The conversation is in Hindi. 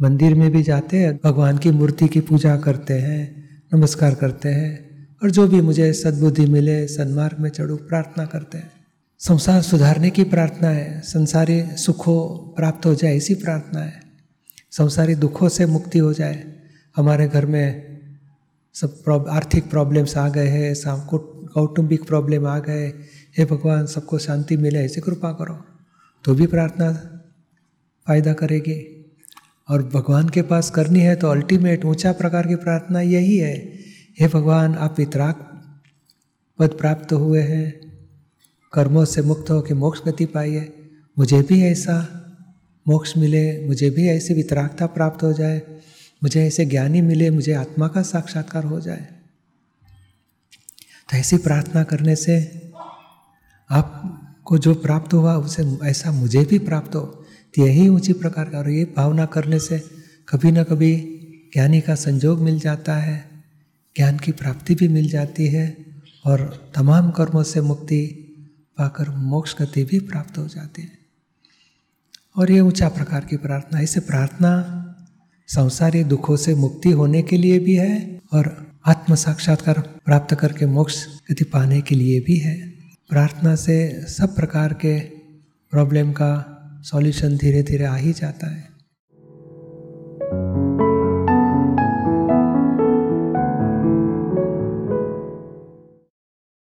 मंदिर में भी जाते हैं, भगवान की मूर्ति की पूजा करते हैं, नमस्कार करते हैं और जो भी मुझे सद्बुद्धि मिले, सन्मार्ग में चढ़ू, प्रार्थना करते हैं। संसार सुधारने की प्रार्थना है, संसारी सुखों प्राप्त हो जाए इसी प्रार्थना है। संसारी दुखों से मुक्ति हो जाए। हमारे घर में सब आर्थिक प्रॉब्लम्स आ गए हैं कौटुंबिक प्रॉब्लम आ गए। हे भगवान, सबको शांति मिले, ऐसी कृपा करो। तो भी प्रार्थना फ़ायदा करेगी। और भगवान के पास करनी है तो अल्टीमेट ऊँचा प्रकार की प्रार्थना यही है। हे भगवान, आप वितराग पद प्राप्त हुए हैं। कर्मों से मुक्त होकर मोक्ष गति पाइए मुझे भी ऐसा मोक्ष मिले, मुझे भी ऐसी वितरागता प्राप्त हो जाए। मुझे ऐसे ज्ञानी मिले, मुझे आत्मा का साक्षात्कार हो जाए। तो ऐसी प्रार्थना करने से आपको जो प्राप्त हुआ, उसे ऐसा मुझे भी प्राप्त हो। यही ऊँची प्रकार का और ये भावना करने से कभी ना कभी ज्ञानी का संजोग मिल जाता है, ज्ञान की प्राप्ति भी मिल जाती है और तमाम कर्मों से मुक्ति पाकर मोक्ष गति भी प्राप्त हो जाती है। और ये ऊँचा प्रकार की प्रार्थना, इसे प्रार्थना संसारी दुखों से मुक्ति होने के लिए भी है और आत्म साक्षात्कार प्राप्त करके मोक्ष गति पाने के लिए भी है। प्रार्थना से सब प्रकार के प्रॉब्लम का सॉल्यूशन धीरे धीरे आ ही जाता है।